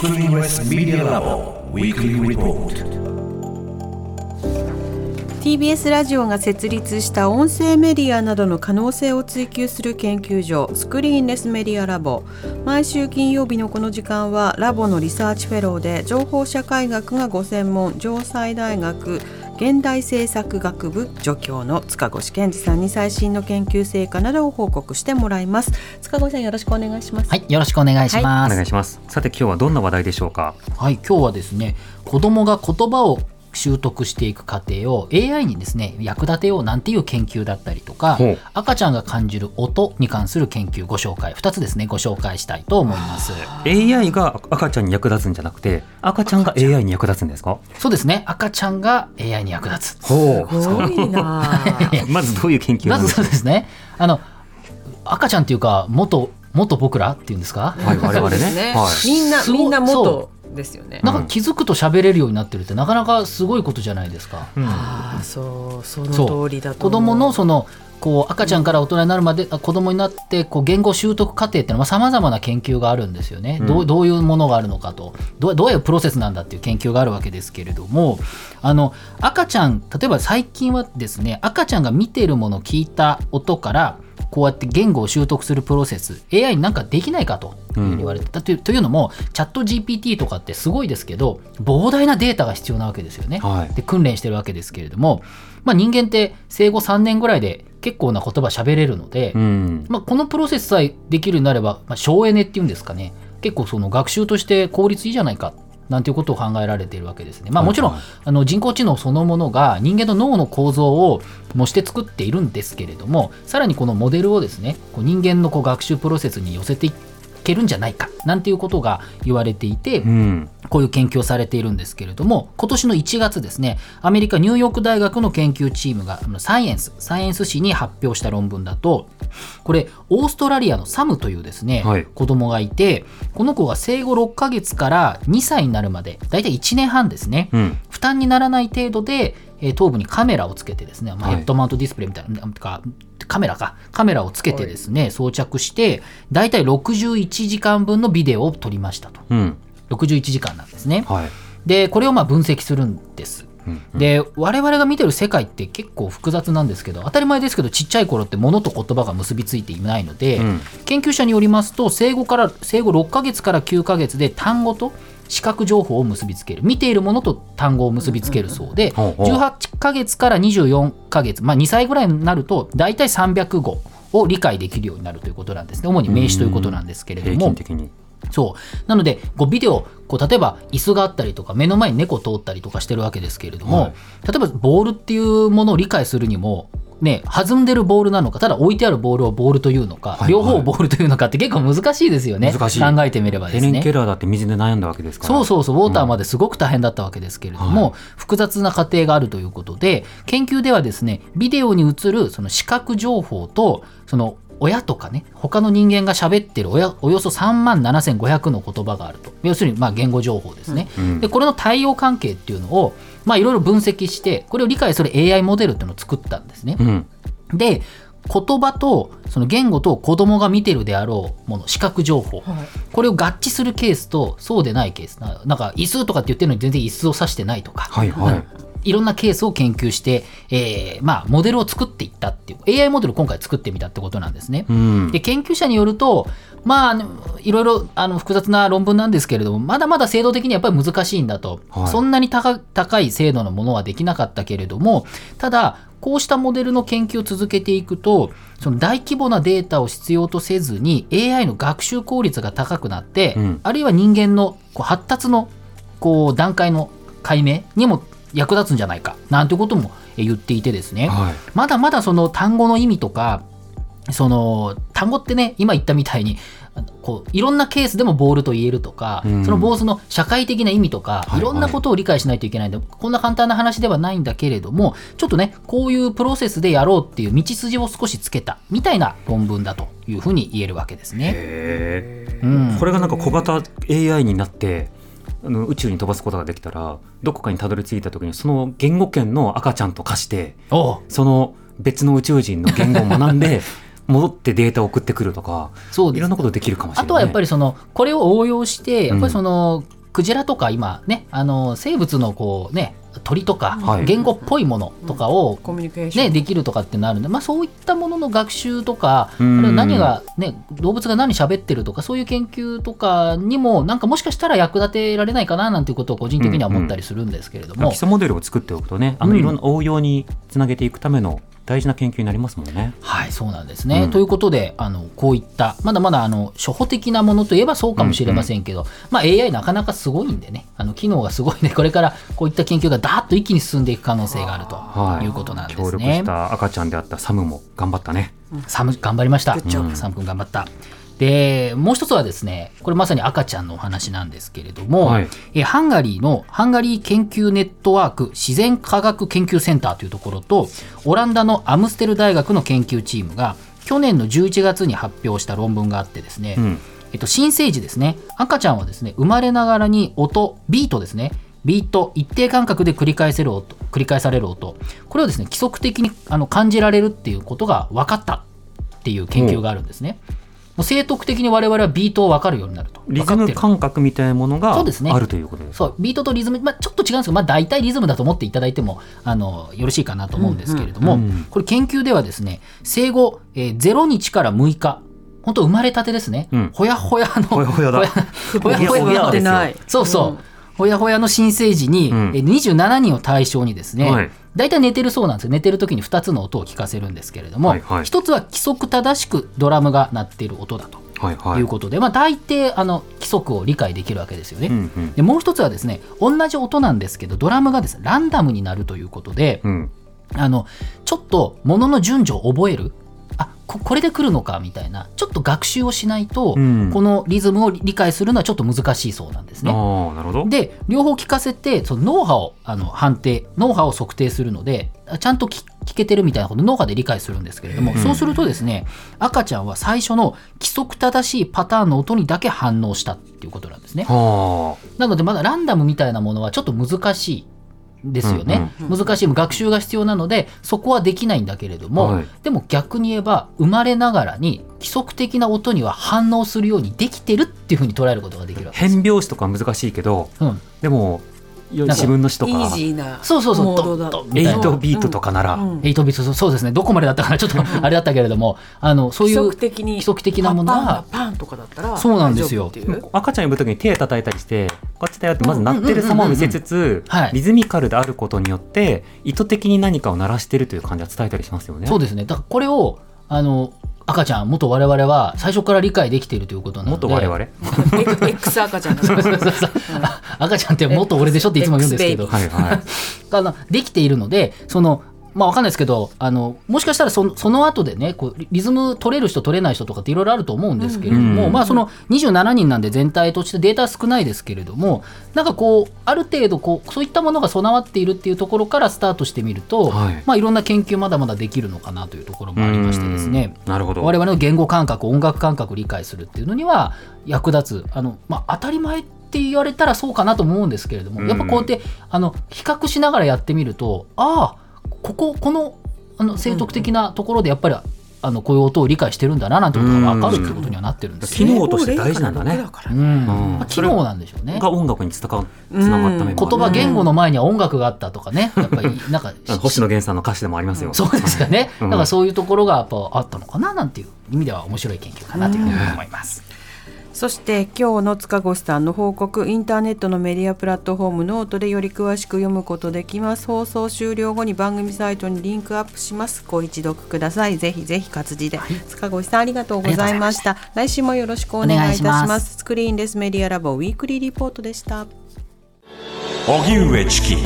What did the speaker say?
Screenless Media Lab ウィークリーリポート TBS ラジオが設立した音声メディアなどの可能性を追求する研究所 Screenless Media Lab 毎週金曜日のこの時間はラボのリサーチフェローで情報社会学がご専門城西大学現代政策学部助教の塚越健二さんに最新の研究成果などを報告してもらいます。塚越さんよろしくお願いします。はいよろしくお願いします、お願いします。さて今日はどんな話題でしょうか？はい今日はですね子供が言葉を習得していく過程を AI にですね役立てようなんていう研究だったりとか赤ちゃんが感じる音に関する研究ご紹介2つですねご紹介したいと思います。AI が赤ちゃんに役立つんじゃなくて赤ちゃんが AI に役立つんですか？そうですね。赤ちゃんが AI に役立つ。ほすごいな。あ まずどういう研究なまずんですかそうですね。あの赤ちゃんっていうか元元僕らっていうんですか、はい我々ね。はい。みんなみんなそ元ですよね。なんか気づくと喋れるようになってるってなかなかすごいことじゃないですか、うん。ああそうそその通りだと子供のそのこう赤ちゃんから大人になるまであ子供になってこう言語習得過程っていうのはさまざまな研究があるんですよね、うん。どうどういうものがあるのかと。どうどういうプロセスなんだっていう研究があるわけですけれどもあの赤ちゃん例えば最近はですね赤ちゃんが見ているもの聞いた音からこうやって言語を習得するプロセス AI になんかできないかと言われてた、というというのもチャット GPT とかってすごいですけど膨大なデータが必要なわけですよね。はい。で訓練してるわけですけれども、まあ、人間って生後3年ぐらいで結構な言葉喋れるので、うん。まあ、このプロセスさえできるようになれば、まあ、省エネっていうんですかね。結構その学習として効率いいじゃないかなんていうことを考えられているわけですね。まあ、もちろん、はいはいあの人工知能そのものが人間の脳の構造を模して作っているんですけれどもさらにこのモデルをですねこう人間のこう学習プロセスに寄せていけるんじゃないかなんていうことが言われていて、うんこういう研究をされているんですけれども、今年の1月ですね、アメリカ・ニューヨーク大学の研究チームがサイエンス、サイエンス誌に発表した論文だと、これ、オーストラリアのサムというですね、はい。子供がいて、この子が生後6ヶ月から2歳になるまで、だいたい1年半ですね、うん。負担にならない程度で、えー頭部にカメラをつけてですね、まあ、はい。ヘッドマウントディスプレイみたいな、かカメラか、カメラをつけてですね、装着して、だいたい61時間分のビデオを撮りましたと。うん。61時間なんですね。はい。でこれをまあ分析するんです。うんで我々が見てる世界って結構複雑なんですけど当たり前ですけどちっちゃい頃って物と言葉が結びついていないので、うん。研究者によりますと生後から生後6ヶ月から9ヶ月で単語と視覚情報を結びつける。見ているものと単語を結びつけるそうで、ほうほう。18ヶ月から24ヶ月、まあ、2歳ぐらいになると大体300語を理解できるようになるということなんですね。主に名詞ということなんですけれど平も均的に。そう。なのでこうビデオこう例えば椅子があったりとか目の前に猫通ったりとかしてるわけですけれども、はい。例えばボールっていうものを理解するにもね弾んでるボールなのかただ置いてあるボールをボールというのか、はい両方をボールというのかって結構難しいですよね。考えてみればですね。ヘレン・ケ。ラーだって水で悩んだわけですから。そうそうそう、ウォーターまですごく大変だったわけですけれども、はい。複雑な過程があるということで、研究ではですね、ビデオに映るその視覚情報と、その親とかね、他の人間が喋ってるおやおよそ3万7500の言葉があると。要するにまあ言語情報ですね。うん。で、これの対応関係っていうのを、まあいろいろ分析して、これを理解する AI モデルっていうのを作ったんですね。うん。で、言葉とその言語と子供が見てるであろうもの視覚情報、これを合致するケースとそうでないケース。ななんか椅子とかって言ってるのに全然椅子を指してないとか、はいはい。いろんなケースを研究して、えーまあ、モデルを作っていったっていう。AI モデルを今回作ってみたってことなんですね。うん。で研究者によると、まあいろいろあの複雑な論文なんですけれども、まだまだ精度的にやっぱり難しいんだと、はい。そんなに高高い精度のものはできなかったけれども、ただ、こうしたモデルの研究を続けていくと、その大規模なデータを必要とせずに、AI の学習効率が高くなって、うん。あるいは人間のこう発達のこう段階の解明にも役立つんじゃないかなんてこともえ言っていてですね、はい。まだまだその単語の意味とかその単語ってね今言ったみたいにこういろんなケースでもボールと言えるとか、うん。その坊主の社会的な意味とか、はいい。ろんなことを理解しないといけないんで、こんな簡単な話ではないんだけれどもちょっとねこういうプロセスでやろうっていう道筋を少しつけたみたいな論文だというふうに言えるわけですね。へうん。ーこれがなんか小型 AI になってあの宇宙に飛ばすことができたらどこかにたどり着いた時にその言語圏の赤ちゃんと化してその別の宇宙人の言語を学んで 戻ってデータを送ってくるとかそうです。いろんなことできるかもしれない、ね、あとはやっぱりそのこれを応用してやっぱりその、クジラとか今ねあの生物のこうね鳥とかはい。言語っぽいものとかを、ね、できるとかってなるんで、まあ、そういったものの学習とか、何が、ね、動物が何喋ってるとかそういう研究とかにもなんかもしかしたら役立てられないかななんていうことを個人的には思ったりするんですけれども、基礎モデルを作っておくとねあのうん。いろんな応用につなげていくための大事な研究になりますもんね。はい、そうなんですね。うんということで、あのこういった、まだまだあの初歩的なものといえばそうかもしれませんけど、まあ、AI なかなかすごいんでね、あの機能がすごいね、これからこういった研究がだーっと一気に進んでいく可能性があるはいということなんです協力ね。した赤ちゃんであったサムも頑張ったね。サム頑張りました。サム君頑張った。でもう一つはですねこれまさに赤ちゃんのお話なんですけれども、はいえハンガリーのハンガリー研究ネットワーク自然科学研究センターというところとオランダのアムステル大学の研究チームが去年の11月に発表した論文があってですね、うんえっと、新生児ですね赤ちゃんはですね生まれながらに音ビートですねビート一定間隔で繰り返せる音繰り返される音これをですね規則的にあの感じられるっていうことが分かったっていう研究があるんですね。もう正徳的に我々はビートを分かるようになると。リズム感覚みたいなものがそうですね。あるということですか？そう。ビートとリズム、まあ、ちょっと違うんですけど、まあ、大体リズムだと思っていただいてもあのよろしいかなと思うんですけれども、うんうんこれ研究ではですね生後、えー0日から6日本当生まれたてですね、うん。ほやほやの。ほやほやだ。ほやほやほやそうそう、うんほやほやの新生児に、うん。えー27人を対象にですね、はい。大体寝てるそうなんですよ寝てる時に2つの音を聞かせるんですけれども、はいはい。1つは規則正しくドラムが鳴っている音だと。はいはい。いうことで、まあ、大抵あの規則を理解できるわけですよね。うんうん。でもう一つはですね同じ音なんですけどドラムがですねランダムになるということで、うん。あのちょっと物の順序を覚えるあここれで来るのかみたいなちょっと学習をしないと、うんこのリズムを理解するのはちょっと難しいそうなんですね。ああなるほど。で両方聞かせてその脳波をあの判定脳波を測定するのであちゃんと聞聞けてるみたいなこと脳波で理解するんですけれども、そうするとですね赤ちゃんは最初の規則正しいパターンの音にだけ反応したっていうことなんですね。はなのでまだランダムみたいなものはちょっと難しいですよね、難しい。学習が必要なのでそこはできないんだけれども、はい。でも逆に言えば生まれながらに規則的な音には反応するようにできてるっていうふうに捉えることができるわあけです。変拍子とか難しいけどうん、でも自分の詩とイーかジーなそうそうそう。ドだドッドッみたいな8ビートとかなら、うん。8ビットそうそうですね。どこまでだったかな。ちょっとあれだったけれども。あのそういう規則的に規則的なものはパンパンとかだったらそうなんですよ。大丈夫っていう。赤ちゃん呼ぶときに手叩いたりしてこっちだよってまず鳴ってる様を見せつつはい。リズミカルであることによって意図的に何かを鳴らしてるという感じは伝えたりしますよね。そうですね。だからこれをあの赤ちゃん元我々は最初から理解できているということなので。元我々？X 赤ちゃんがそうそうそうそうあ赤ちゃんって元俺でしょっていつも言うんですけど、X はいはいできているのでそのまあわかんないですけどあのもしかしたらそのその後でねこうリリズム取れる人取れない人とかっていろいろあると思うんですけれども、うん。まあその27人なんで全体としてデータは少ないですけれどもなんかこうある程度こうそういったものが備わっているっていうところからスタートしてみると、はい。まあいろんな研究まだまだできるのかなというところもありましてですね。うん。なるほど。我々の言語感覚音楽感覚を理解するっていうのには役立つあの、まあ、当たり前って言われたらそうかなと思うんですけれども、うん。やっぱこうやってあの比較しながらやってみるとああこここのあの正徳的なところでやっぱり、あのこういう音を理解してるんだななんてことが分かるっていうことにはなってるんです機よ。能として大事なんだねだからねうん機能なんでしょうね。が音楽につながつながった言葉言語の前には音楽があったとかね やっぱりなんか 星野源さんの歌詞でもありますよ。そうですよね。うんだからそういうところがやっぱあったのかななんていう意味では面白い研究かなというふうに思います。そして今日の塚越さんの報告インターネットのメディアプラットフォームノートでより詳しく読むことできます。放送終了後に番組サイトにリンクアップします。ご一読くださいぜひぜひ活字で、塚越さんありがとうございました。来週もよろしくお願いいたします。 Screenless Media Lab ウィークリーリポートでした。荻上チキ